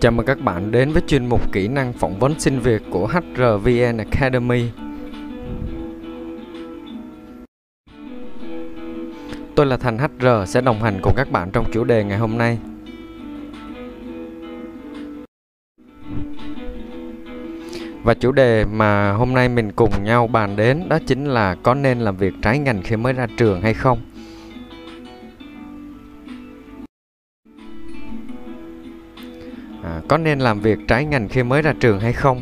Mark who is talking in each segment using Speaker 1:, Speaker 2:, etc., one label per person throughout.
Speaker 1: Chào mừng các bạn đến với chuyên mục kỹ năng phỏng vấn xin việc của HRVN Academy. Tôi là Thành HR sẽ đồng hành cùng các bạn trong chủ đề ngày hôm nay. Và chủ đề mà hôm nay mình cùng nhau bàn đến đó chính là có nên làm việc trái ngành khi mới ra trường hay không? Có nên làm việc trái ngành khi mới ra trường hay không?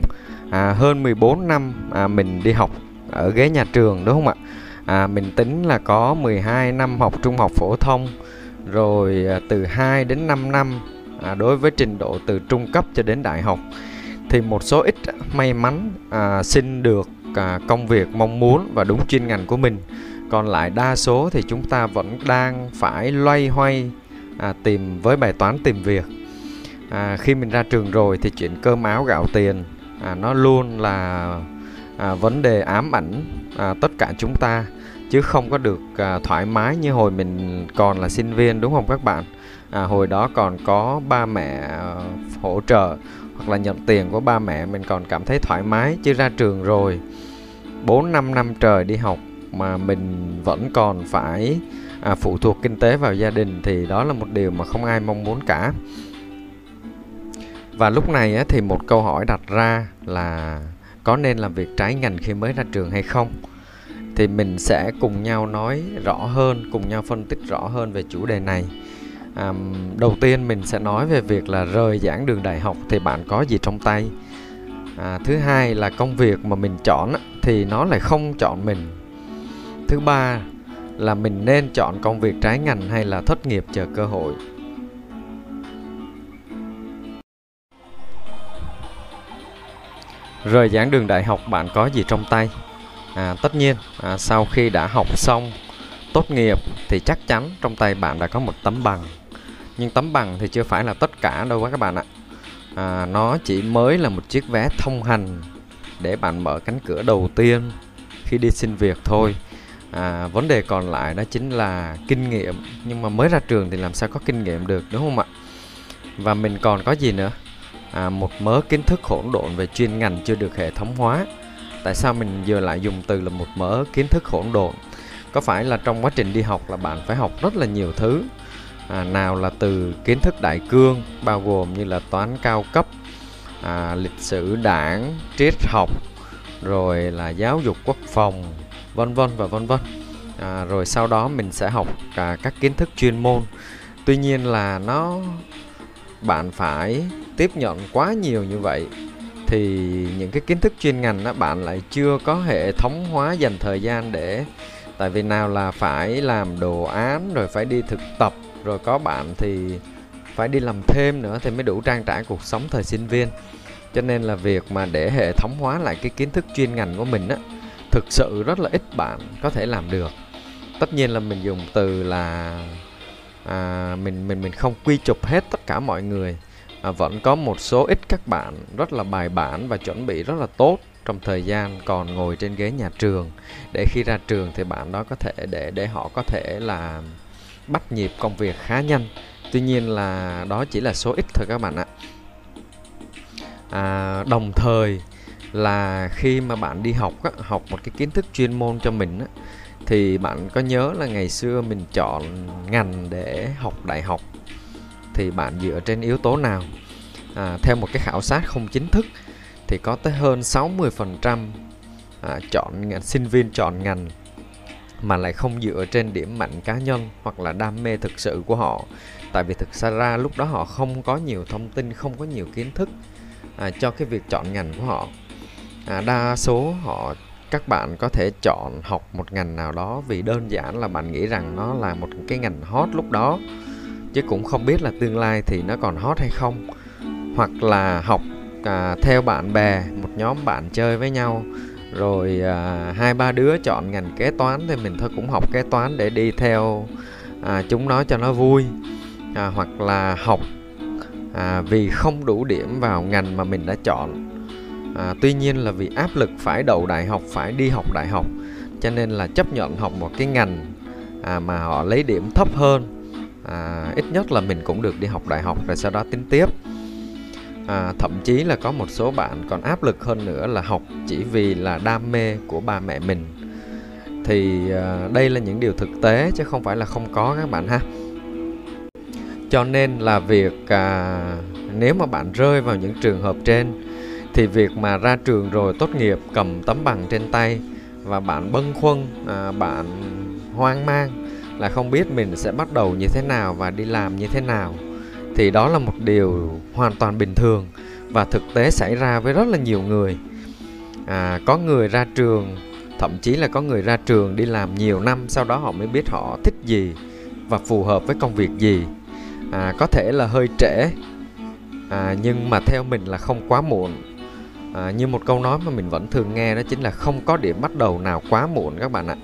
Speaker 1: À, hơn 14 năm à, mình đi học ở ghế nhà trường đúng không ạ? À, mình tính là có 12 năm học trung học phổ thông rồi à, từ 2 đến 5 năm à, đối với trình độ từ trung cấp cho đến đại học. Thì một số ít may mắn à, xin được à, công việc mong muốn và đúng chuyên ngành của mình. Còn lại đa số thì chúng ta vẫn đang phải loay hoay à, tìm với bài toán tìm việc à, khi mình ra trường rồi thì chuyện cơm áo gạo tiền à, nó luôn là à, vấn đề ám ảnh à, tất cả chúng ta chứ không có được à, thoải mái như hồi mình còn là sinh viên đúng không các bạn? À, hồi đó còn có ba mẹ à, hỗ trợ hoặc là nhận tiền của ba mẹ mình còn cảm thấy thoải mái chứ ra trường rồi. 4 năm năm trời đi học mà mình vẫn còn phải à, phụ thuộc kinh tế vào gia đình thì đó là một điều mà không ai mong muốn cả và lúc này thì một câu hỏi đặt ra là có nên làm việc trái ngành khi mới ra trường hay không? Thì mình sẽ cùng nhau nói rõ hơn cùng nhau phân tích rõ hơn về chủ đề này. À, đầu tiên mình sẽ nói về việc là rời giảng đường đại học thì bạn có gì trong tay? À, thứ hai là công việc mà mình chọn thì nó lại không chọn mình. Thứ ba là mình nên chọn công việc trái ngành hay là thất nghiệp chờ cơ hội? Rời giảng đường đại học bạn có gì trong tay? À, tất nhiên à, sau khi đã học xong tốt nghiệp thì chắc chắn trong tay bạn đã có một tấm bằng. Nhưng tấm bằng thì chưa phải là tất cả đâu các bạn ạ. À, nó chỉ mới là một chiếc vé thông hành để bạn mở cánh cửa đầu tiên khi đi xin việc thôi. À, vấn đề còn lại đó chính là kinh nghiệm. Nhưng mà mới ra trường thì làm sao có kinh nghiệm được đúng không ạ? Và mình còn có gì nữa? À, một mớ kiến thức hỗn độn về chuyên ngành chưa được hệ thống hóa. Tại sao mình vừa lại dùng từ là một mớ kiến thức hỗn độn? Có phải là trong quá trình đi học là bạn phải học rất là nhiều thứ? À, nào là từ kiến thức đại cương bao gồm như là toán cao cấp à, lịch sử đảng triết học rồi là giáo dục quốc phòng vân vân và vân vân. À, rồi sau đó mình sẽ học cả các kiến thức chuyên môn. Tuy nhiên là nó bạn phải tiếp nhận quá nhiều như vậy, thì những cái kiến thức chuyên ngành đó bạn lại chưa có hệ thống hóa dành thời gian để, tại vì nào là phải làm đồ án, rồi phải đi thực tập, rồi có bạn thì phải đi làm thêm nữa thì mới đủ trang trải cuộc sống thời sinh viên. Cho nên là việc mà để hệ thống hóa lại cái kiến thức chuyên ngành của mình á, thực sự rất là ít bạn có thể làm được. Tất nhiên là mình dùng từ là à, mình mình mình không quy chụp hết tất cả mọi người. À, vẫn có một số ít các bạn rất là bài bản và chuẩn bị rất là tốt trong thời gian còn ngồi trên ghế nhà trường. Để khi ra trường thì bạn đó có thể để để họ có thể là bắt nhịp công việc khá nhanh. Tuy nhiên là đó chỉ là số ít thôi các bạn ạ. À, đồng thời là khi mà bạn đi học á, học một cái kiến thức chuyên môn cho mình á, thì bạn có nhớ là ngày xưa mình chọn ngành để học đại học? Thì bạn dựa trên yếu tố nào? À, theo một cái khảo sát không chính thức thì có tới hơn 60% à, chọn sinh viên chọn ngành mà lại không dựa trên điểm mạnh cá nhân hoặc là đam mê thực sự của họ. Tại vì thực ra ra lúc đó họ không có nhiều thông tin không có nhiều kiến thức à, cho cái việc chọn ngành của họ. À, đa số họ các bạn có thể chọn học một ngành nào đó vì đơn giản là bạn nghĩ rằng nó là một cái ngành hot lúc đó. Chứ cũng không biết là tương lai thì nó còn hot hay không. Hoặc là học à, theo bạn bè một nhóm bạn chơi với nhau. Rồi à, hai ba đứa chọn ngành kế toán thì mình thôi cũng học kế toán để đi theo à, chúng nó cho nó vui. À, hoặc là học à, vì không đủ điểm vào ngành mà mình đã chọn à, tuy nhiên là vì áp lực phải đậu đại học phải đi học đại học cho nên là chấp nhận học một cái ngành à, mà họ lấy điểm thấp hơn à, ít nhất là mình cũng được đi học đại học rồi sau đó tính tiếp. À, thậm chí là có một số bạn còn áp lực hơn nữa là học chỉ vì là đam mê của ba mẹ mình. Thì à, đây là những điều thực tế chứ không phải là không có các bạn ha. Cho nên là việc à, nếu mà bạn rơi vào những trường hợp trên thì việc mà ra trường rồi tốt nghiệp cầm tấm bằng trên tay và bạn bâng khuâng à, bạn hoang mang là không biết mình sẽ bắt đầu như thế nào và đi làm như thế nào. Thì đó là một điều hoàn toàn bình thường và thực tế xảy ra với rất là nhiều người. À, có người ra trường thậm chí là có người ra trường đi làm nhiều năm sau đó họ mới biết họ thích gì và phù hợp với công việc gì. À, có thể là hơi trễ à, nhưng mà theo mình là không quá muộn à, như một câu nói mà mình vẫn thường nghe đó chính là không có điểm bắt đầu nào quá muộn các bạn ạ.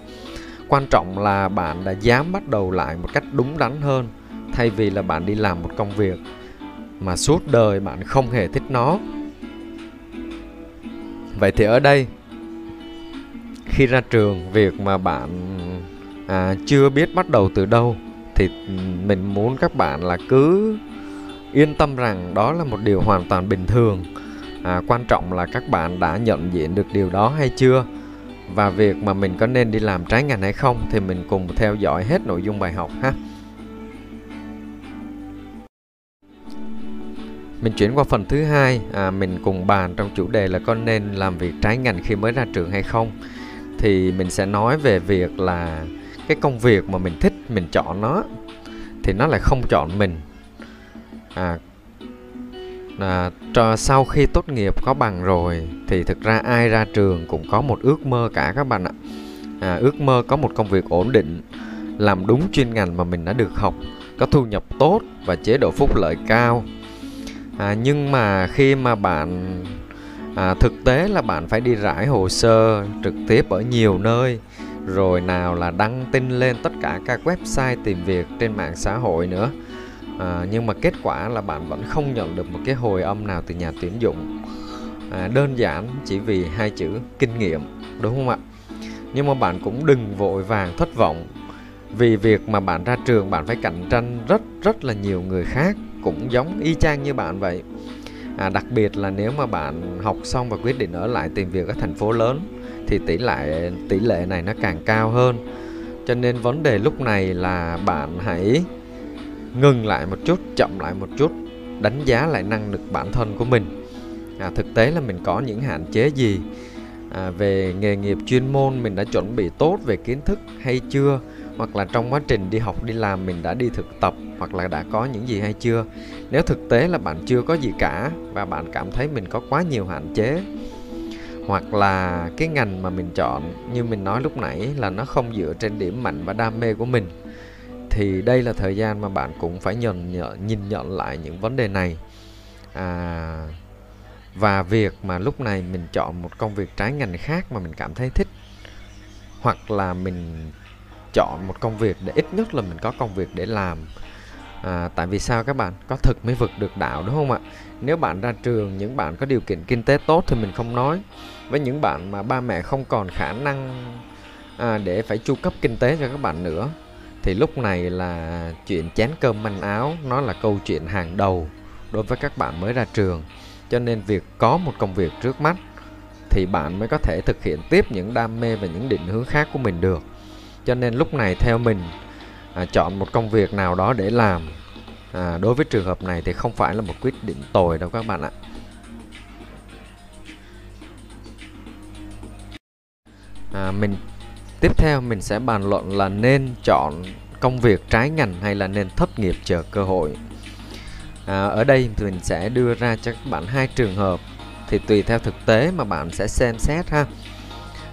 Speaker 1: Quan trọng là bạn đã dám bắt đầu lại một cách đúng đắn hơn thay vì là bạn đi làm một công việc mà suốt đời bạn không hề thích nó. Vậy thì ở đây khi ra trường việc mà bạn à, chưa biết bắt đầu từ đâu thì ừ, mình muốn các bạn là cứ yên tâm rằng đó là một điều hoàn toàn bình thường à, quan trọng là các bạn đã nhận diện được điều đó hay chưa và việc mà mình có nên đi làm trái ngành hay không thì mình cùng theo dõi hết nội dung bài học ha Mình chuyển qua phần thứ hai, à, mình cùng bàn trong chủ đề là có nên làm việc trái ngành khi mới ra trường hay không. Thì mình sẽ nói về việc là cái công việc mà mình thích mình chọn nó thì nó lại không chọn mình. À, à, cho sau khi tốt nghiệp có bằng rồi thì thực ra ai ra trường cũng có một ước mơ cả các bạn ạ. À, ước mơ có một công việc ổn định, làm đúng chuyên ngành mà mình đã được học, có thu nhập tốt và chế độ phúc lợi cao à, nhưng mà khi mà bạn à, thực tế là bạn phải đi rải hồ sơ trực tiếp ở nhiều nơi rồi nào là đăng tin lên tất cả các website tìm việc trên mạng xã hội nữa à, nhưng mà kết quả là bạn vẫn không nhận được một cái hồi âm nào từ nhà tuyển dụng. À, đơn giản chỉ vì hai chữ kinh nghiệm đúng không ạ? Nhưng mà bạn cũng đừng vội vàng thất vọng. Vì việc mà bạn ra trường bạn phải cạnh tranh rất rất là nhiều người khác cũng giống y chang như bạn vậy. À, đặc biệt là nếu mà bạn học xong và quyết định ở lại tìm việc ở thành phố lớn thì tỷ lệ tỷ lệ này nó càng cao hơn. Cho nên vấn đề lúc này là bạn hãy ngừng lại một chút chậm lại một chút đánh giá lại năng lực bản thân của mình. À, thực tế là mình có những hạn chế gì? À, về nghề nghiệp chuyên môn mình đã chuẩn bị tốt về kiến thức hay chưa? Hoặc là trong quá trình đi học đi làm mình đã đi thực tập hoặc là đã có những gì hay chưa? Nếu thực tế là bạn chưa có gì cả và bạn cảm thấy mình có quá nhiều hạn chế hoặc là cái ngành mà mình chọn như mình nói lúc nãy là nó không dựa trên điểm mạnh và đam mê của mình thì đây là thời gian mà bạn cũng phải nhìn nhận, nhìn nhận lại những vấn đề này. À, và việc mà lúc này mình chọn một công việc trái ngành khác mà mình cảm thấy thích hoặc là mình chọn một công việc để ít nhất là mình có công việc để làm. À, tại vì sao các bạn? Có thực mới vực được đạo đúng không ạ? Nếu bạn ra trường những bạn có điều kiện kinh tế tốt thì mình không nói. Với những bạn mà ba mẹ không còn khả năng à, để phải chu cấp kinh tế cho các bạn nữa thì lúc này là chuyện chén cơm manh áo nó là câu chuyện hàng đầu đối với các bạn mới ra trường. Cho nên việc có một công việc trước mắt thì bạn mới có thể thực hiện tiếp những đam mê và những định hướng khác của mình được. Cho nên lúc này theo mình à, chọn một công việc nào đó để làm à, đối với trường hợp này thì không phải là một quyết định tồi đâu các bạn ạ. À, mình tiếp theo mình sẽ bàn luận là nên chọn công việc trái ngành hay là nên thất nghiệp chờ cơ hội. À, ở đây mình sẽ đưa ra cho các bạn hai trường hợp. Thì tùy theo thực tế mà bạn sẽ xem xét ha.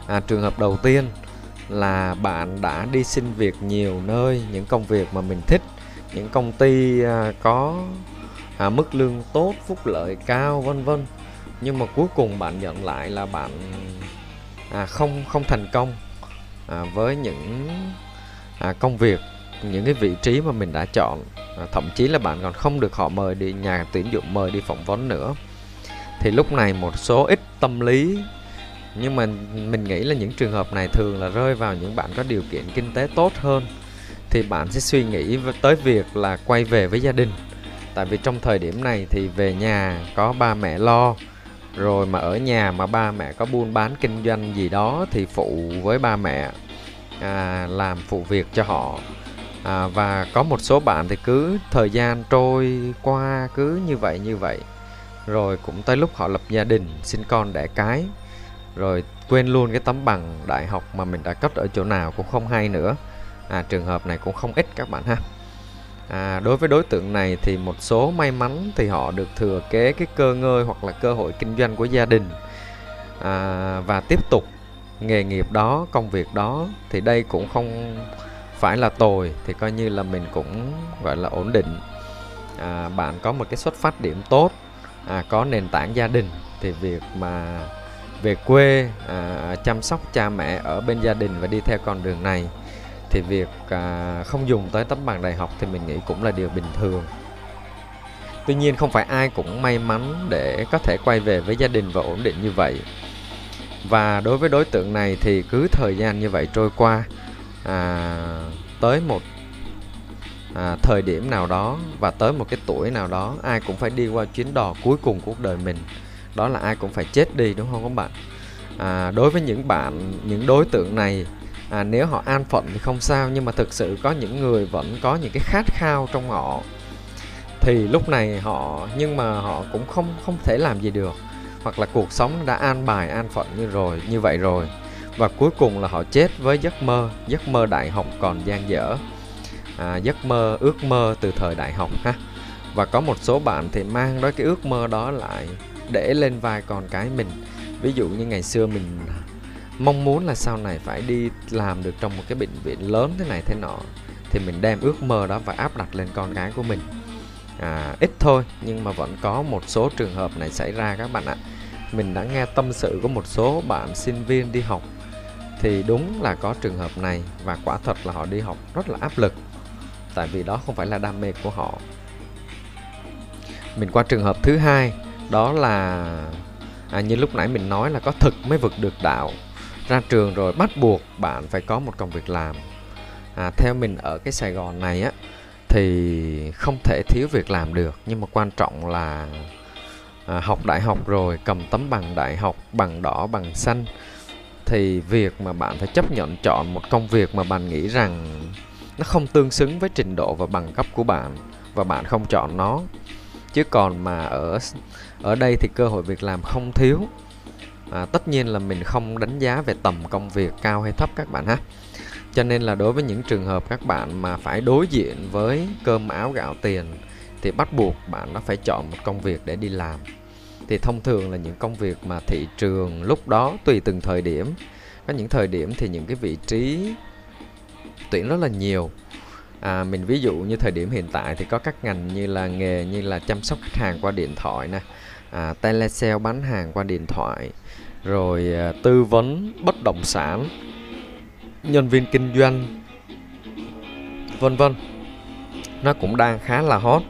Speaker 1: À, trường hợp đầu tiên là bạn đã đi xin việc nhiều nơi những công việc mà mình thích những công ty à, có à, mức lương tốt phúc lợi cao vân vân. Nhưng mà cuối cùng bạn nhận lại là bạn à, không không thành công à, với những à, công việc những cái vị trí mà mình đã chọn. À, thậm chí là bạn còn không được họ mời đi nhà tuyển dụng mời đi phỏng vấn nữa. Thì lúc này một số ít tâm lý nhưng mà mình nghĩ là những trường hợp này thường là rơi vào những bạn có điều kiện kinh tế tốt hơn. Thì bạn sẽ suy nghĩ tới việc là quay về với gia đình. Tại vì trong thời điểm này thì về nhà có ba mẹ lo rồi mà ở nhà mà ba mẹ có buôn bán kinh doanh gì đó thì phụ với ba mẹ à, làm phụ việc cho họ. À, và có một số bạn thì cứ thời gian trôi qua cứ như vậy như vậy. Rồi cũng tới lúc họ lập gia đình sinh con đẻ cái. Rồi quên luôn cái tấm bằng đại học mà mình đã cấp ở chỗ nào cũng không hay nữa. À, trường hợp này cũng không ít các bạn ha à, đối với đối tượng này thì một số may mắn thì họ được thừa kế cái cơ ngơi hoặc là cơ hội kinh doanh của gia đình. À, và tiếp tục nghề nghiệp đó công việc đó thì đây cũng không phải là tồi thì coi như là mình cũng gọi là ổn định. À, bạn có một cái xuất phát điểm tốt à, có nền tảng gia đình thì việc mà về quê à, chăm sóc cha mẹ ở bên gia đình và đi theo con đường này thì việc à, không dùng tới tấm bằng đại học thì mình nghĩ cũng là điều bình thường. Tuy nhiên không phải ai cũng may mắn để có thể quay về với gia đình và ổn định như vậy. Và đối với đối tượng này thì cứ thời gian như vậy trôi qua à, tới một à, thời điểm nào đó và tới một cái tuổi nào đó ai cũng phải đi qua chuyến đò cuối cùng cuộc đời mình. Đó là ai cũng phải chết đi đúng không các bạn? À, đối với những bạn những đối tượng này à, nếu họ an phận thì không sao nhưng mà thực sự có những người vẫn có những cái khát khao trong họ. Thì lúc này họ nhưng mà họ cũng không không thể làm gì được. Hoặc là cuộc sống đã an bài an phận như rồi như vậy rồi. Và cuối cùng là họ chết với giấc mơ. Giấc mơ đại học còn dang dở. À, giấc mơ ước mơ từ thời đại học ha. Và có một số bạn thì mang đó cái ước mơ đó lại để lên vai con cái mình. Ví dụ như ngày xưa mình mong muốn là sau này phải đi làm được trong một cái bệnh viện lớn thế này thế nọ thì mình đem ước mơ đó và áp đặt lên con gái của mình. À, ít thôi nhưng mà vẫn có một số trường hợp này xảy ra các bạn ạ. Mình đã nghe tâm sự của một số bạn sinh viên đi học thì đúng là có trường hợp này và quả thật là họ đi học rất là áp lực tại vì đó không phải là đam mê của họ. Mình qua trường hợp thứ hai đó là à, như lúc nãy mình nói là có thực mới vực được đạo ra trường rồi bắt buộc bạn phải có một công việc làm. À, theo mình ở cái sài gòn này á thì không thể thiếu việc làm được nhưng mà quan trọng là à, học đại học rồi cầm tấm bằng đại học bằng đỏ bằng xanh. Thì việc mà bạn phải chấp nhận chọn một công việc mà bạn nghĩ rằng nó không tương xứng với trình độ và bằng cấp của bạn và bạn không chọn nó. Chứ còn mà ở ở đây thì cơ hội việc làm không thiếu à, tất nhiên là mình không đánh giá về tầm công việc cao hay thấp các bạn ha. Cho nên là đối với những trường hợp các bạn mà phải đối diện với cơm áo gạo tiền thì bắt buộc bạn nó phải chọn một công việc để đi làm. Thì thông thường là những công việc mà thị trường lúc đó tùy từng thời điểm. Có những thời điểm thì những cái vị trí tuyển rất là nhiều. À, mình ví dụ như thời điểm hiện tại thì có các ngành như là nghề như là chăm sóc khách hàng qua điện thoại nè à, telesale bán hàng qua điện thoại rồi à, tư vấn bất động sản nhân viên kinh doanh vân vân. Nó cũng đang khá là hot.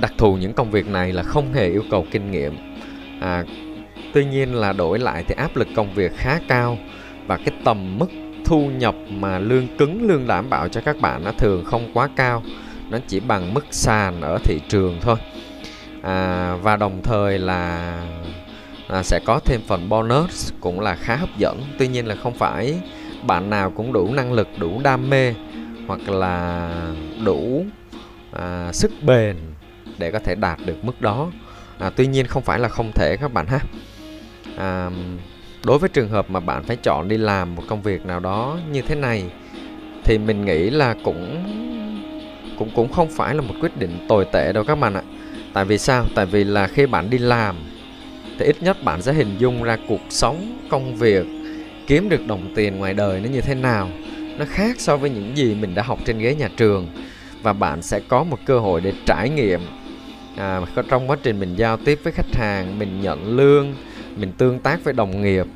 Speaker 1: Đặc thù những công việc này là không hề yêu cầu kinh nghiệm. À, tuy nhiên là đổi lại thì áp lực công việc khá cao và cái tầm mức thu nhập mà lương cứng lương đảm bảo cho các bạn nó thường không quá cao. Nó chỉ bằng mức sàn ở thị trường thôi à, và đồng thời là à, sẽ có thêm phần bonus cũng là khá hấp dẫn. Tuy nhiên là không phải bạn nào cũng đủ năng lực đủ đam mê hoặc là đủ à, sức bền để có thể đạt được mức đó. À, tuy nhiên không phải là không thể các bạn ha. À, đối với trường hợp mà bạn phải chọn đi làm một công việc nào đó như thế này thì mình nghĩ là cũng cũng cũng không phải là một quyết định tồi tệ đâu các bạn ạ tại vì sao? Tại vì là khi bạn đi làm thì ít nhất bạn sẽ hình dung ra cuộc sống công việc kiếm được đồng tiền ngoài đời nó như thế nào. Nó khác so với những gì mình đã học trên ghế nhà trường. Và bạn sẽ có một cơ hội để trải nghiệm à, trong quá trình mình giao tiếp với khách hàng mình nhận lương mình tương tác với đồng nghiệp.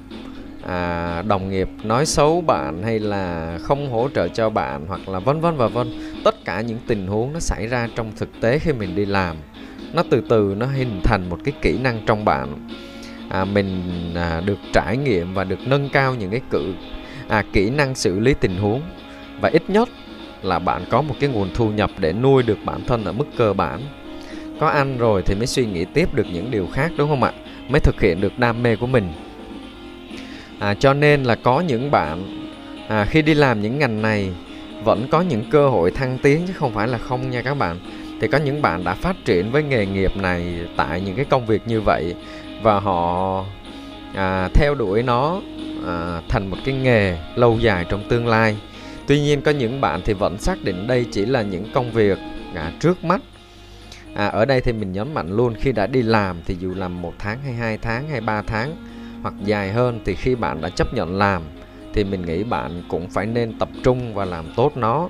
Speaker 1: À, đồng nghiệp nói xấu bạn hay là không hỗ trợ cho bạn hoặc là vân vân và vân. Tất cả những tình huống nó xảy ra trong thực tế khi mình đi làm nó từ từ nó hình thành một cái kỹ năng trong bạn. À, mình à, được trải nghiệm và được nâng cao những cái cự à, kỹ năng xử lý tình huống. Và ít nhất là bạn có một cái nguồn thu nhập để nuôi được bản thân ở mức cơ bản. Có ăn rồi thì mới suy nghĩ tiếp được những điều khác đúng không ạ? Mới thực hiện được đam mê của mình. À, cho nên là có những bạn à, khi đi làm những ngành này vẫn có những cơ hội thăng tiến chứ không phải là không nha các bạn thì có những bạn đã phát triển với nghề nghiệp này tại những cái công việc như vậy và họ à, theo đuổi nó à, thành một cái nghề lâu dài trong tương lai. Tuy nhiên có những bạn thì vẫn xác định đây chỉ là những công việc à, trước mắt. À, ở đây thì mình nhấn mạnh luôn khi đã đi làm thì dù làm một tháng hay hai tháng hay ba tháng hoặc dài hơn thì khi bạn đã chấp nhận làm thì mình nghĩ bạn cũng phải nên tập trung và làm tốt nó.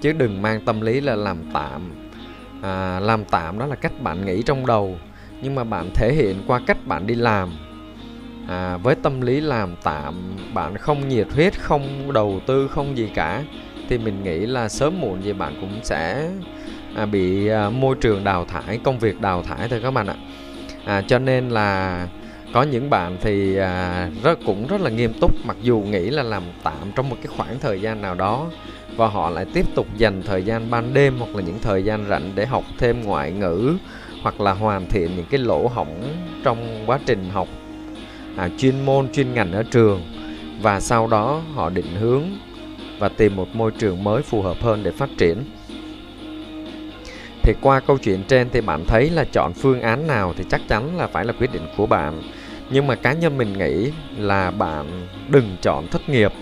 Speaker 1: Chứ đừng mang tâm lý là làm tạm à, làm tạm đó là cách bạn nghĩ trong đầu nhưng mà bạn thể hiện qua cách bạn đi làm. À, với tâm lý làm tạm bạn không nhiệt huyết không đầu tư không gì cả thì mình nghĩ là sớm muộn gì bạn cũng sẽ à, bị à, môi trường đào thải công việc đào thải thôi các bạn ạ. À, cho nên là có những bạn thì à, rất cũng rất là nghiêm túc mặc dù nghĩ là làm tạm trong một cái khoảng thời gian nào đó và họ lại tiếp tục dành thời gian ban đêm hoặc là những thời gian rảnh để học thêm ngoại ngữ hoặc là hoàn thiện những cái lỗ hổng trong quá trình học à, chuyên môn chuyên ngành ở trường. Và sau đó họ định hướng và tìm một môi trường mới phù hợp hơn để phát triển. Thì qua câu chuyện trên thì bạn thấy là chọn phương án nào thì chắc chắn là phải là quyết định của bạn nhưng mà cá nhân mình nghĩ là bạn đừng chọn thất nghiệp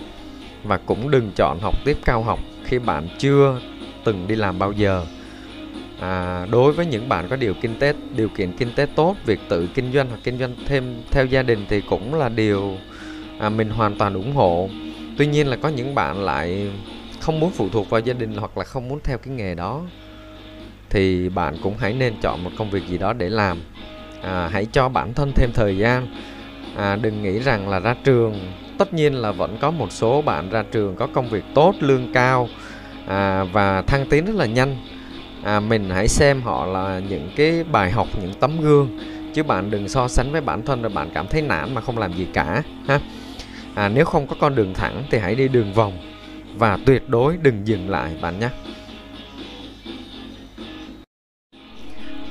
Speaker 1: và cũng đừng chọn học tiếp cao học khi bạn chưa từng đi làm bao giờ. À, đối với những bạn có điều kinh tế điều kiện kinh tế tốt việc tự kinh doanh hoặc kinh doanh thêm theo gia đình thì cũng là điều à, mình hoàn toàn ủng hộ. Tuy nhiên là có những bạn lại không muốn phụ thuộc vào gia đình hoặc là không muốn theo cái nghề đó thì bạn cũng hãy nên chọn một công việc gì đó để làm à, hãy cho bản thân thêm thời gian. À, đừng nghĩ rằng là ra trường. Tất nhiên là vẫn có một số bạn ra trường có công việc tốt lương cao à, và thăng tiến rất là nhanh. À, mình hãy xem họ là những cái bài học những tấm gương. Chứ bạn đừng so sánh với bản thân rồi bạn cảm thấy nản mà không làm gì cả ha. À, nếu không có con đường thẳng thì hãy đi đường vòng. Và tuyệt đối đừng dừng lại bạn nhé.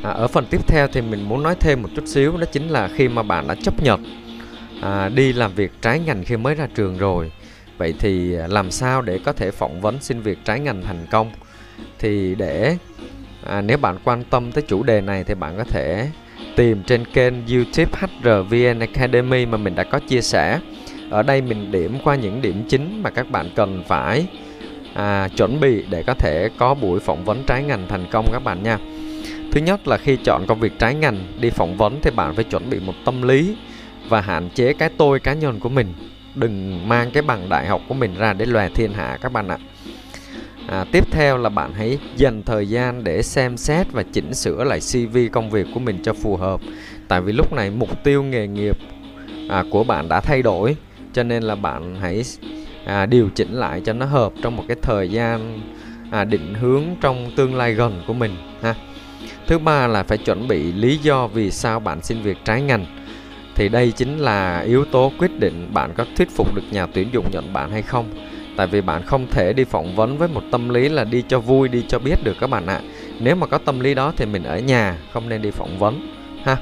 Speaker 1: À, ở phần tiếp theo thì mình muốn nói thêm một chút xíu đó chính là khi mà bạn đã chấp nhận à, đi làm việc trái ngành khi mới ra trường rồi vậy thì làm sao để có thể phỏng vấn xin việc trái ngành thành công thì để à, nếu bạn quan tâm tới chủ đề này thì bạn có thể tìm trên kênh YouTube HRVN Academy mà mình đã có chia sẻ. Ở đây mình điểm qua những điểm chính mà các bạn cần phải à, chuẩn bị để có thể có buổi phỏng vấn trái ngành thành công các bạn nha. Thứ nhất là khi chọn công việc trái ngành đi phỏng vấn thì bạn phải chuẩn bị một tâm lý và hạn chế cái tôi cá nhân của mình. Đừng mang cái bằng đại học của mình ra để lòe thiên hạ các bạn ạ. À, tiếp theo là bạn hãy dành thời gian để xem xét và chỉnh sửa lại CV công việc của mình cho phù hợp. Tại vì lúc này mục tiêu nghề nghiệp à, của bạn đã thay đổi, cho nên là bạn hãy à, điều chỉnh lại cho nó hợp trong một cái thời gian à, định hướng trong tương lai gần của mình ha. Thứ ba là phải chuẩn bị lý do vì sao bạn xin việc trái ngành. Thì đây chính là yếu tố quyết định bạn có thuyết phục được nhà tuyển dụng nhận bạn hay không. Tại vì bạn không thể đi phỏng vấn với một tâm lý là đi cho vui đi cho biết được các bạn ạ. Nếu mà có tâm lý đó thì mình ở nhà không nên đi phỏng vấn ha.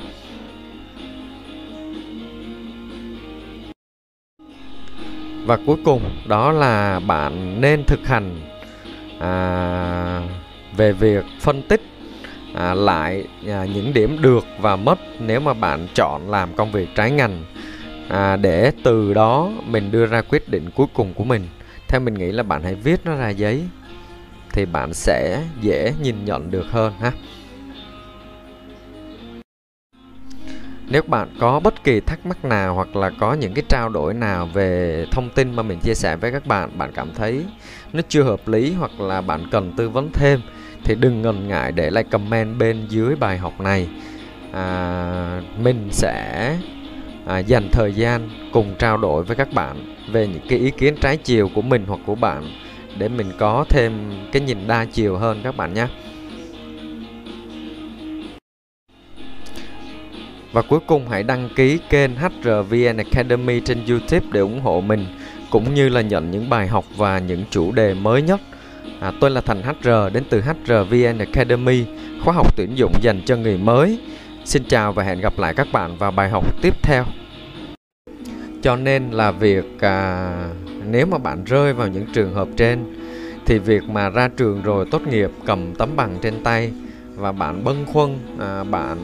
Speaker 1: Và cuối cùng đó là bạn nên thực hành à, về việc phân tích à, lại à, những điểm được và mất nếu mà bạn chọn làm công việc trái ngành. À, để từ đó mình đưa ra quyết định cuối cùng của mình. Theo mình nghĩ là bạn hãy viết nó ra giấy thì bạn sẽ dễ nhìn nhận được hơn ha. Nếu bạn có bất kỳ thắc mắc nào hoặc là có những cái trao đổi nào về thông tin mà mình chia sẻ với các bạn bạn cảm thấy nó chưa hợp lý hoặc là bạn cần tư vấn thêm thì đừng ngần ngại để lại comment bên dưới bài học này à, mình sẽ à, dành thời gian cùng trao đổi với các bạn về những cái ý kiến trái chiều của mình hoặc của bạn để mình có thêm cái nhìn đa chiều hơn các bạn nhé. Và cuối cùng hãy đăng ký kênh HRVN Academy trên YouTube để ủng hộ mình cũng như là nhận những bài học và những chủ đề mới nhất À, tôi là Thành HR đến từ HRVN Academy, khóa học tuyển dụng dành cho người mới. Xin chào và hẹn gặp lại các bạn vào bài học tiếp theo. Cho nên là việc à, nếu mà bạn rơi vào những trường hợp trên thì việc mà ra trường rồi tốt nghiệp cầm tấm bằng trên tay và bạn bâng khuâng, à, bạn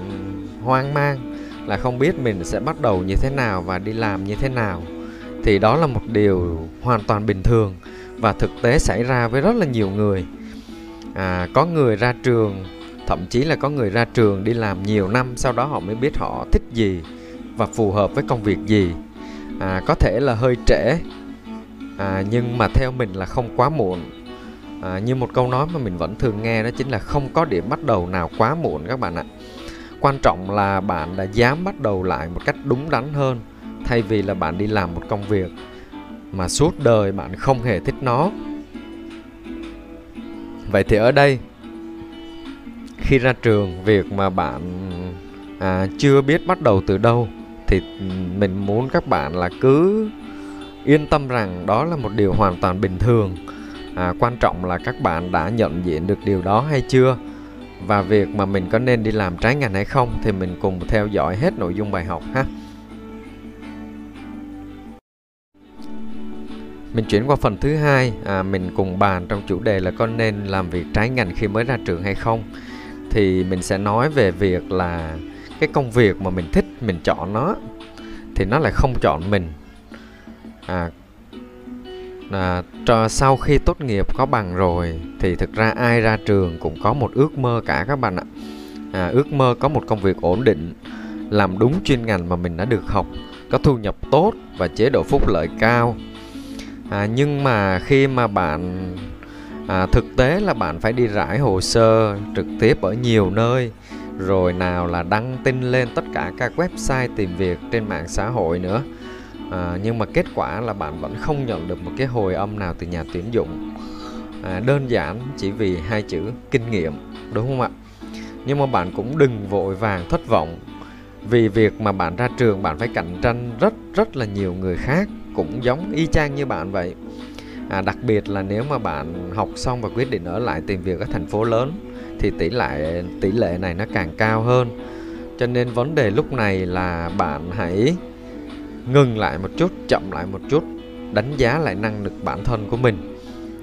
Speaker 1: hoang mang là không biết mình sẽ bắt đầu như thế nào và đi làm như thế nào thì đó là một điều hoàn toàn bình thường và thực tế xảy ra với rất là nhiều người. À, có người ra trường thậm chí là có người ra trường đi làm nhiều năm sau đó họ mới biết họ thích gì và phù hợp với công việc gì. À, có thể là hơi trễ à, nhưng mà theo mình là không quá muộn. À, như một câu nói mà mình vẫn thường nghe đó chính là không có điểm bắt đầu nào quá muộn các bạn ạ. Quan trọng là bạn đã dám bắt đầu lại một cách đúng đắn hơn thay vì là bạn đi làm một công việc mà suốt đời bạn không hề thích nó. Vậy thì ở đây khi ra trường việc mà bạn à, chưa biết bắt đầu từ đâu thì mình muốn các bạn là cứ yên tâm rằng đó là một điều hoàn toàn bình thường. À, quan trọng là các bạn đã nhận diện được điều đó hay chưa? Và việc mà mình có nên đi làm trái ngành hay không thì mình cùng theo dõi hết nội dung bài học ha. Mình chuyển qua phần thứ hai, à, mình cùng bàn trong chủ đề là có nên làm việc trái ngành khi mới ra trường hay không. Thì mình sẽ nói về việc là cái công việc mà mình thích mình chọn nó thì nó lại không chọn mình. À, à, cho sau khi tốt nghiệp có bằng rồi thì thực ra ai ra trường cũng có một ước mơ cả các bạn ạ. À, ước mơ có một công việc ổn định, làm đúng chuyên ngành mà mình đã được học, có thu nhập tốt và chế độ phúc lợi cao à, nhưng mà khi mà bạn à, thực tế là bạn phải đi rải hồ sơ trực tiếp ở nhiều nơi rồi nào là đăng tin lên tất cả các website tìm việc trên mạng xã hội nữa. À, nhưng mà kết quả là bạn vẫn không nhận được một cái hồi âm nào từ nhà tuyển dụng. À, đơn giản chỉ vì hai chữ kinh nghiệm đúng không ạ? Nhưng mà bạn cũng đừng vội vàng thất vọng. Vì việc mà bạn ra trường bạn phải cạnh tranh rất rất là nhiều người khác cũng giống y chang như bạn vậy. À, đặc biệt là nếu mà bạn học xong và quyết định ở lại tìm việc ở thành phố lớn thì tỷ lệ tỷ lệ này nó càng cao hơn. Cho nên vấn đề lúc này là bạn hãy ngừng lại một chút chậm lại một chút đánh giá lại năng lực bản thân của mình.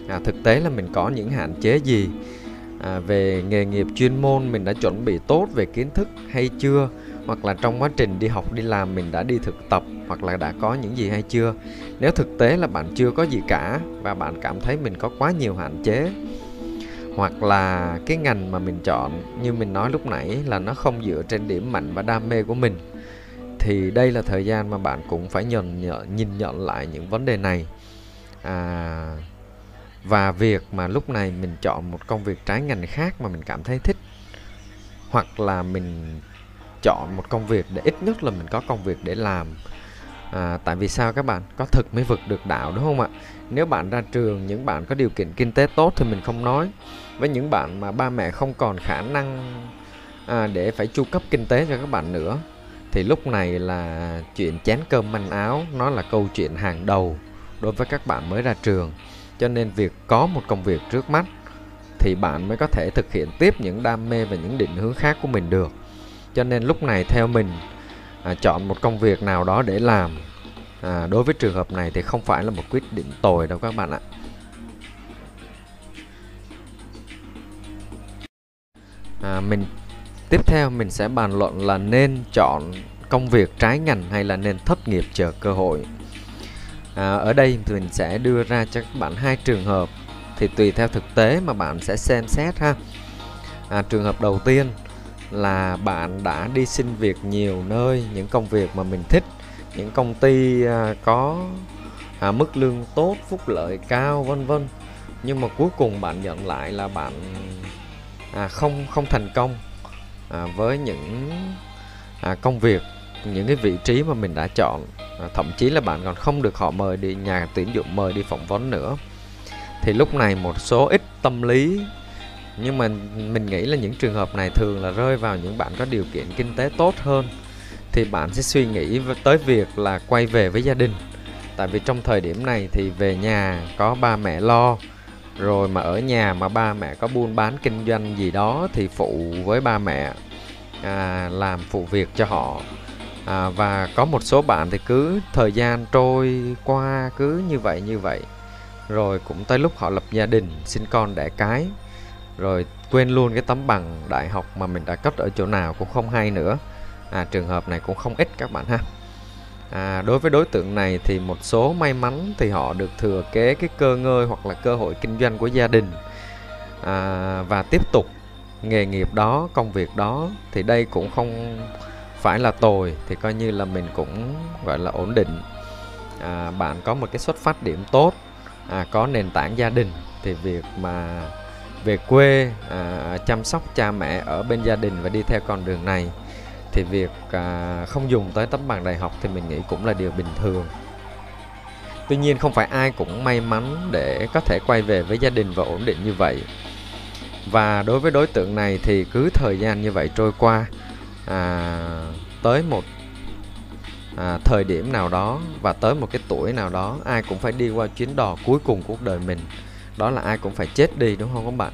Speaker 1: À, thực tế là mình có những hạn chế gì? À, về nghề nghiệp chuyên môn mình đã chuẩn bị tốt về kiến thức hay chưa? Hoặc là trong quá trình đi học đi làm mình đã đi thực tập hoặc là đã có những gì hay chưa. Nếu thực tế là bạn chưa có gì cả và bạn cảm thấy mình có quá nhiều hạn chế hoặc là cái ngành mà mình chọn như mình nói lúc nãy là nó không dựa trên điểm mạnh và đam mê của mình thì đây là thời gian mà bạn cũng phải nhìn nhận, nhìn nhận lại những vấn đề này. À, và việc mà lúc này mình chọn một công việc trái ngành khác mà mình cảm thấy thích hoặc là mình chọn một công việc để ít nhất là mình có công việc để làm. À, tại vì sao các bạn? Có thực mới vực được đạo đúng không ạ? Nếu bạn ra trường những bạn có điều kiện kinh tế tốt thì mình không nói. Với những bạn mà ba mẹ không còn khả năng à, để phải chu cấp kinh tế cho các bạn nữa thì lúc này là chuyện chén cơm manh áo nó là câu chuyện hàng đầu đối với các bạn mới ra trường. Cho nên việc có một công việc trước mắt thì bạn mới có thể thực hiện tiếp những đam mê và những định hướng khác của mình được cho nên lúc này theo mình à, chọn một công việc nào đó để làm. À, đối với trường hợp này thì không phải là một quyết định tồi đâu các bạn ạ. À, mình tiếp theo mình sẽ bàn luận là nên chọn công việc trái ngành hay là nên thất nghiệp chờ cơ hội. À, ở đây mình sẽ đưa ra cho các bạn hai trường hợp thì tùy theo thực tế mà bạn sẽ xem xét ha. À, trường hợp đầu tiên là bạn đã đi xin việc nhiều nơi những công việc mà mình thích những công ty à, có à, mức lương tốt phúc lợi cao vân vân. Nhưng mà cuối cùng bạn nhận lại là bạn à, không không thành công à, với những à, công việc những cái vị trí mà mình đã chọn. À, thậm chí là bạn còn không được họ mời đi nhà tuyển dụng mời đi phỏng vấn nữa. Thì lúc này một số ít tâm lý nhưng mà mình nghĩ là những trường hợp này thường là rơi vào những bạn có điều kiện kinh tế tốt hơn. Thì bạn sẽ suy nghĩ tới việc là quay về với gia đình. Tại vì trong thời điểm này thì về nhà có ba mẹ lo rồi mà ở nhà mà ba mẹ có buôn bán kinh doanh gì đó thì phụ với ba mẹ à, làm phụ việc cho họ. À, và có một số bạn thì cứ thời gian trôi qua cứ như vậy như vậy. Rồi cũng tới lúc họ lập gia đình sinh con đẻ cái rồi quên luôn cái tấm bằng đại học mà mình đã cấp ở chỗ nào cũng không hay nữa. À, trường hợp này cũng không ít các bạn ha. À, đối với đối tượng này thì một số may mắn thì họ được thừa kế cái cơ ngơi hoặc là cơ hội kinh doanh của gia đình. À, và tiếp tục nghề nghiệp đó công việc đó thì đây cũng không phải là tồi thì coi như là mình cũng gọi là ổn định. À, bạn có một cái xuất phát điểm tốt à, có nền tảng gia đình thì việc mà về quê à, chăm sóc cha mẹ ở bên gia đình và đi theo con đường này thì việc à, không dùng tới tấm bằng đại học thì mình nghĩ cũng là điều bình thường. Tuy nhiên không phải ai cũng may mắn để có thể quay về với gia đình và ổn định như vậy. Và đối với đối tượng này thì cứ thời gian như vậy trôi qua à, tới một à, thời điểm nào đó và tới một cái tuổi nào đó ai cũng phải đi qua chuyến đò cuối cùng cuộc đời mình đó là ai cũng phải chết đi đúng không các bạn?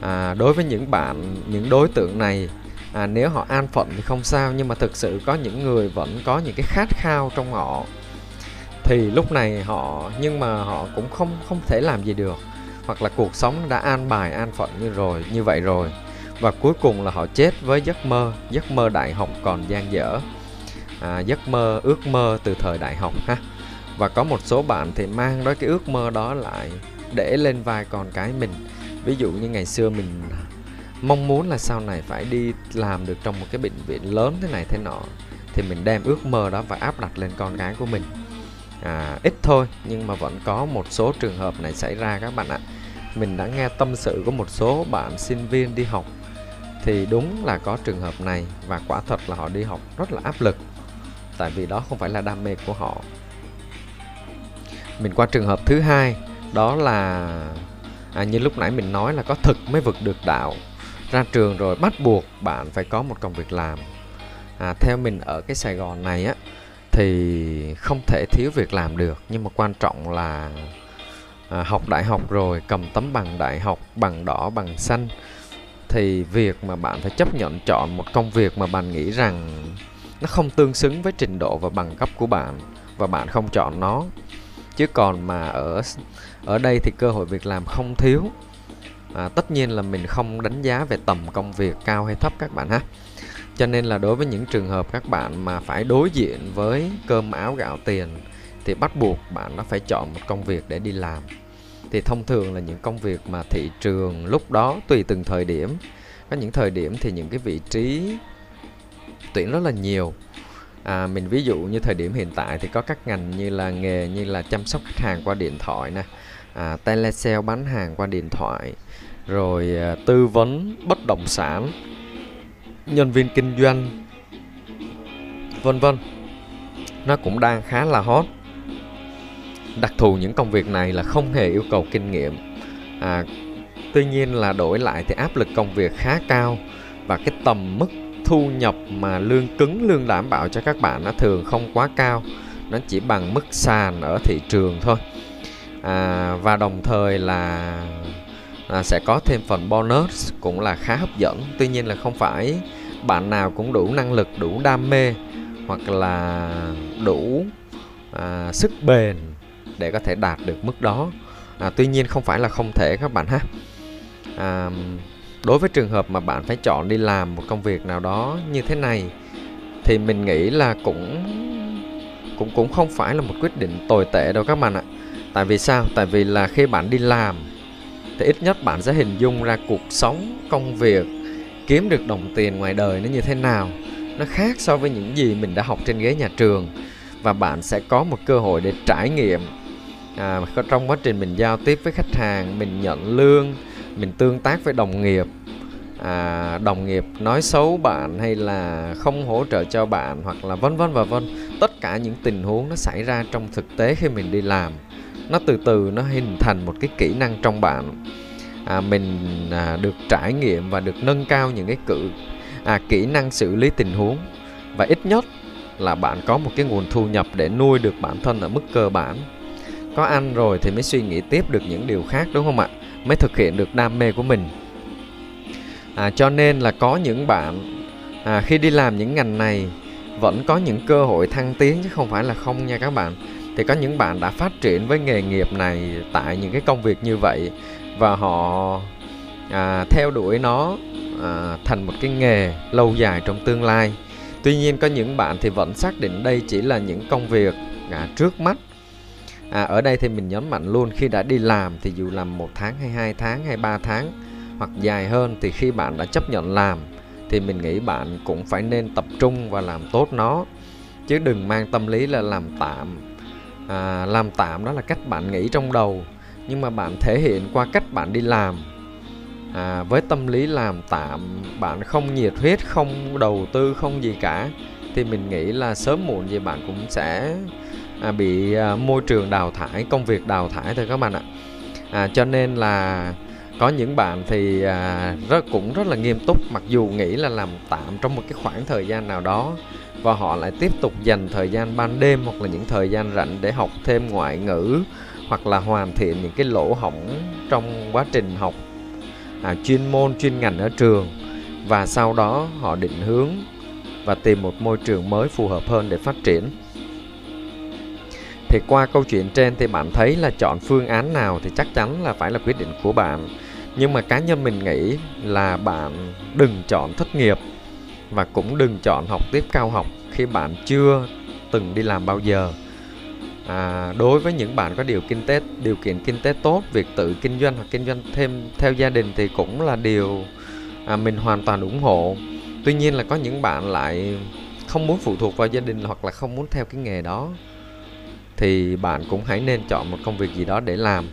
Speaker 1: À, đối với những bạn những đối tượng này à, nếu họ an phận thì không sao nhưng mà thực sự có những người vẫn có những cái khát khao trong họ. Thì lúc này họ nhưng mà họ cũng không không thể làm gì được. Hoặc là cuộc sống đã an bài an phận như rồi như vậy rồi. Và cuối cùng là họ chết với giấc mơ giấc mơ đại học còn dang dở. À, giấc mơ ước mơ từ thời đại học ha. Và có một số bạn thì mang đó cái ước mơ đó lại để lên vai con cái mình. Ví dụ như ngày xưa mình mong muốn là sau này phải đi làm được trong một cái bệnh viện lớn thế này thế nọ thì mình đem ước mơ đó và áp đặt lên con cái của mình. À, ít thôi nhưng mà vẫn có một số trường hợp này xảy ra các bạn ạ. Mình đã nghe tâm sự của một số bạn sinh viên đi học thì đúng là có trường hợp này và quả thật là họ đi học rất là áp lực tại vì đó không phải là đam mê của họ. Mình qua trường hợp thứ hai đó là à, như lúc nãy mình nói là có thực mới vực được đạo. Ra trường rồi bắt buộc bạn phải có một công việc làm. À, theo mình ở cái sài gòn này á thì không thể thiếu việc làm được. Nhưng mà quan trọng là à, học đại học rồi cầm tấm bằng đại học bằng đỏ bằng xanh. Thì việc mà bạn phải chấp nhận chọn một công việc mà bạn nghĩ rằng nó không tương xứng với trình độ và bằng cấp của bạn và bạn không chọn nó. Chứ còn mà ở ở đây thì cơ hội việc làm không thiếu. À, tất nhiên là mình không đánh giá về tầm công việc cao hay thấp các bạn ha. Cho nên là đối với những trường hợp các bạn mà phải đối diện với cơm áo gạo tiền thì bắt buộc bạn nó phải chọn một công việc để đi làm. Thì thông thường là những công việc mà thị trường lúc đó tùy từng thời điểm. Có những thời điểm thì những cái vị trí tuyển rất là nhiều. À, mình ví dụ như thời điểm hiện tại thì có các ngành như là nghề như là chăm sóc khách hàng qua điện thoại nè à, telesale bán hàng qua điện thoại rồi à, tư vấn bất động sản nhân viên kinh doanh vân vân. Nó cũng đang khá là hot. Đặc thù những công việc này là không hề yêu cầu kinh nghiệm. À, tuy nhiên là đổi lại thì áp lực công việc khá cao và cái tầm mức thu nhập mà lương cứng lương đảm bảo cho các bạn nó thường không quá cao. Nó chỉ bằng mức sàn ở thị trường thôi à, và đồng thời là à, sẽ có thêm phần bonus cũng là khá hấp dẫn. Tuy nhiên là không phải bạn nào cũng đủ năng lực đủ đam mê hoặc là đủ à, sức bền để có thể đạt được mức đó. À, tuy nhiên không phải là không thể các bạn ha. À, đối với trường hợp mà bạn phải chọn đi làm một công việc nào đó như thế này thì mình nghĩ là cũng cũng cũng không phải là một quyết định tồi tệ đâu các bạn ạ tại vì sao? Tại vì là khi bạn đi làm thì ít nhất bạn sẽ hình dung ra cuộc sống công việc kiếm được đồng tiền ngoài đời nó như thế nào. Nó khác so với những gì mình đã học trên ghế nhà trường. Và bạn sẽ có một cơ hội để trải nghiệm à, trong quá trình mình giao tiếp với khách hàng mình nhận lương mình tương tác với đồng nghiệp à, đồng nghiệp nói xấu bạn hay là không hỗ trợ cho bạn hoặc là vân vân và vân. Tất cả những tình huống nó xảy ra trong thực tế khi mình đi làm nó từ từ nó hình thành một cái kỹ năng trong bạn. À, mình à, được trải nghiệm và được nâng cao những cái cự à, kỹ năng xử lý tình huống. Và ít nhất là bạn có một cái nguồn thu nhập để nuôi được bản thân ở mức cơ bản. Có ăn rồi thì mới suy nghĩ tiếp được những điều khác đúng không ạ? Mới thực hiện được đam mê của mình. À, cho nên là có những bạn à, khi đi làm những ngành này vẫn có những cơ hội thăng tiến chứ không phải là không nha các bạn thì có những bạn đã phát triển với nghề nghiệp này tại những cái công việc như vậy và họ à, theo đuổi nó à, thành một cái nghề lâu dài trong tương lai. Tuy nhiên có những bạn thì vẫn xác định đây chỉ là những công việc à, trước mắt. À, ở đây thì mình nhấn mạnh luôn khi đã đi làm thì dù làm một tháng hay hai tháng hay ba tháng hoặc dài hơn thì khi bạn đã chấp nhận làm thì mình nghĩ bạn cũng phải nên tập trung và làm tốt nó. Chứ đừng mang tâm lý là làm tạm à, làm tạm đó là cách bạn nghĩ trong đầu nhưng mà bạn thể hiện qua cách bạn đi làm. À, với tâm lý làm tạm bạn không nhiệt huyết không đầu tư không gì cả thì mình nghĩ là sớm muộn gì bạn cũng sẽ à, bị à, môi trường đào thải công việc đào thải thôi các bạn ạ. À, cho nên là có những bạn thì à, rất cũng rất là nghiêm túc mặc dù nghĩ là làm tạm trong một cái khoảng thời gian nào đó và họ lại tiếp tục dành thời gian ban đêm hoặc là những thời gian rảnh để học thêm ngoại ngữ hoặc là hoàn thiện những cái lỗ hổng trong quá trình học à, chuyên môn chuyên ngành ở trường. Và sau đó họ định hướng và tìm một môi trường mới phù hợp hơn để phát triển. Thì qua câu chuyện trên thì bạn thấy là chọn phương án nào thì chắc chắn là phải là quyết định của bạn. Nhưng mà cá nhân mình nghĩ là bạn đừng chọn thất nghiệp và cũng đừng chọn học tiếp cao học khi bạn chưa từng đi làm bao giờ. À, đối với những bạn có điều kinh tế điều kiện kinh tế tốt việc tự kinh doanh hoặc kinh doanh thêm theo gia đình thì cũng là điều à, mình hoàn toàn ủng hộ. Tuy nhiên là có những bạn lại không muốn phụ thuộc vào gia đình hoặc là không muốn theo cái nghề đó thì bạn cũng hãy nên chọn một công việc gì đó để làm.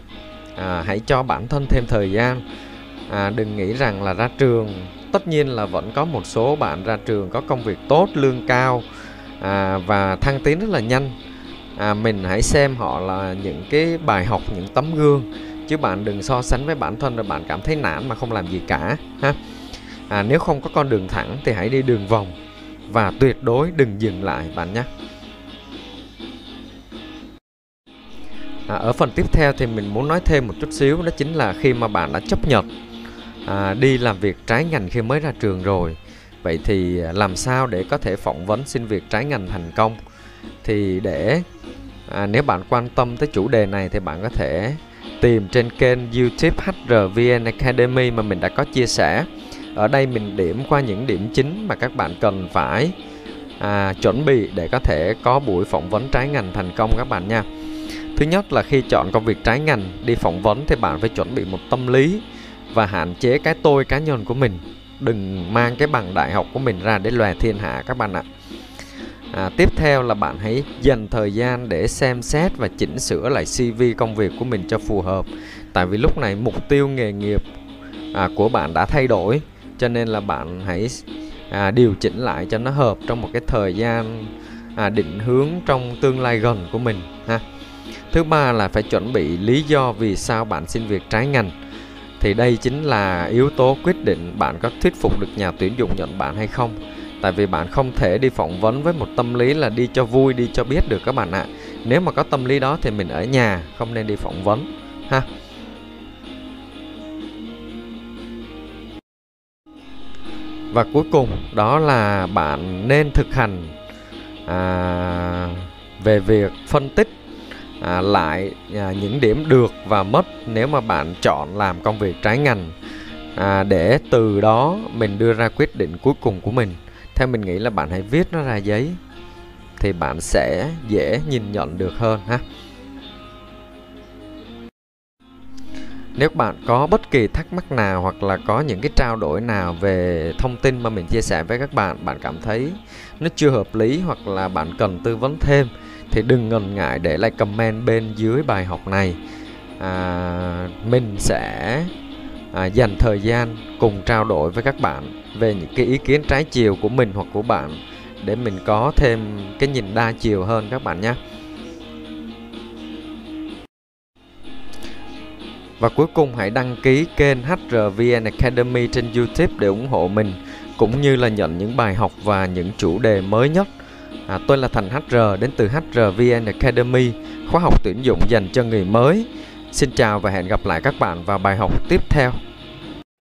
Speaker 1: À, hãy cho bản thân thêm thời gian. À, đừng nghĩ rằng là ra trường tất nhiên là vẫn có một số bạn ra trường có công việc tốt lương cao à, và thăng tiến rất là nhanh. À, mình hãy xem họ là những cái bài học những tấm gương. Chứ bạn đừng so sánh với bản thân rồi bạn cảm thấy nản mà không làm gì cả ha. À, nếu không có con đường thẳng thì hãy đi đường vòng và tuyệt đối đừng dừng lại bạn nhé. À, ở phần tiếp theo thì mình muốn nói thêm một chút xíu đó chính là khi mà bạn đã chấp nhận à, đi làm việc trái ngành khi mới ra trường rồi vậy thì làm sao để có thể phỏng vấn xin việc trái ngành thành công thì để à, nếu bạn quan tâm tới chủ đề này thì bạn có thể tìm trên kênh YouTube HRVN Academy mà mình đã có chia sẻ. Ở đây mình điểm qua những điểm chính mà các bạn cần phải à, chuẩn bị để có thể có buổi phỏng vấn trái ngành thành công các bạn nha. Thứ nhất là khi chọn công việc trái ngành đi phỏng vấn thì bạn phải chuẩn bị một tâm lý và hạn chế cái tôi cá nhân của mình. Đừng mang cái bằng đại học của mình ra để lòe thiên hạ các bạn ạ. À, tiếp theo là bạn hãy dành thời gian để xem xét và chỉnh sửa lại CV công việc của mình cho phù hợp. Tại vì lúc này mục tiêu nghề nghiệp à, của bạn đã thay đổi, cho nên là bạn hãy à, điều chỉnh lại cho nó hợp trong một cái thời gian à, định hướng trong tương lai gần của mình ha. Thứ ba là phải chuẩn bị lý do vì sao bạn xin việc trái ngành. Thì đây chính là yếu tố quyết định bạn có thuyết phục được nhà tuyển dụng nhận bạn hay không. Tại vì bạn không thể đi phỏng vấn với một tâm lý là đi cho vui đi cho biết được các bạn ạ. Nếu mà có tâm lý đó thì mình ở nhà không nên đi phỏng vấn ha. Và cuối cùng đó là bạn nên thực hành à, về việc phân tích à, lại à, những điểm được và mất nếu mà bạn chọn làm công việc trái ngành. À, để từ đó mình đưa ra quyết định cuối cùng của mình. Theo mình nghĩ là bạn hãy viết nó ra giấy thì bạn sẽ dễ nhìn nhận được hơn ha. Nếu bạn có bất kỳ thắc mắc nào hoặc là có những cái trao đổi nào về thông tin mà mình chia sẻ với các bạn bạn cảm thấy nó chưa hợp lý hoặc là bạn cần tư vấn thêm thì đừng ngần ngại để lại comment bên dưới bài học này à, mình sẽ à, dành thời gian cùng trao đổi với các bạn về những cái ý kiến trái chiều của mình hoặc của bạn để mình có thêm cái nhìn đa chiều hơn các bạn nhé. Và cuối cùng hãy đăng ký kênh HRVN Academy trên YouTube để ủng hộ mình cũng như là nhận những bài học và những chủ đề mới nhất. À, tôi là Thành HR đến từ HRVN Academy, khóa học tuyển dụng dành cho người mới Xin chào và hẹn gặp lại các bạn vào bài học tiếp theo.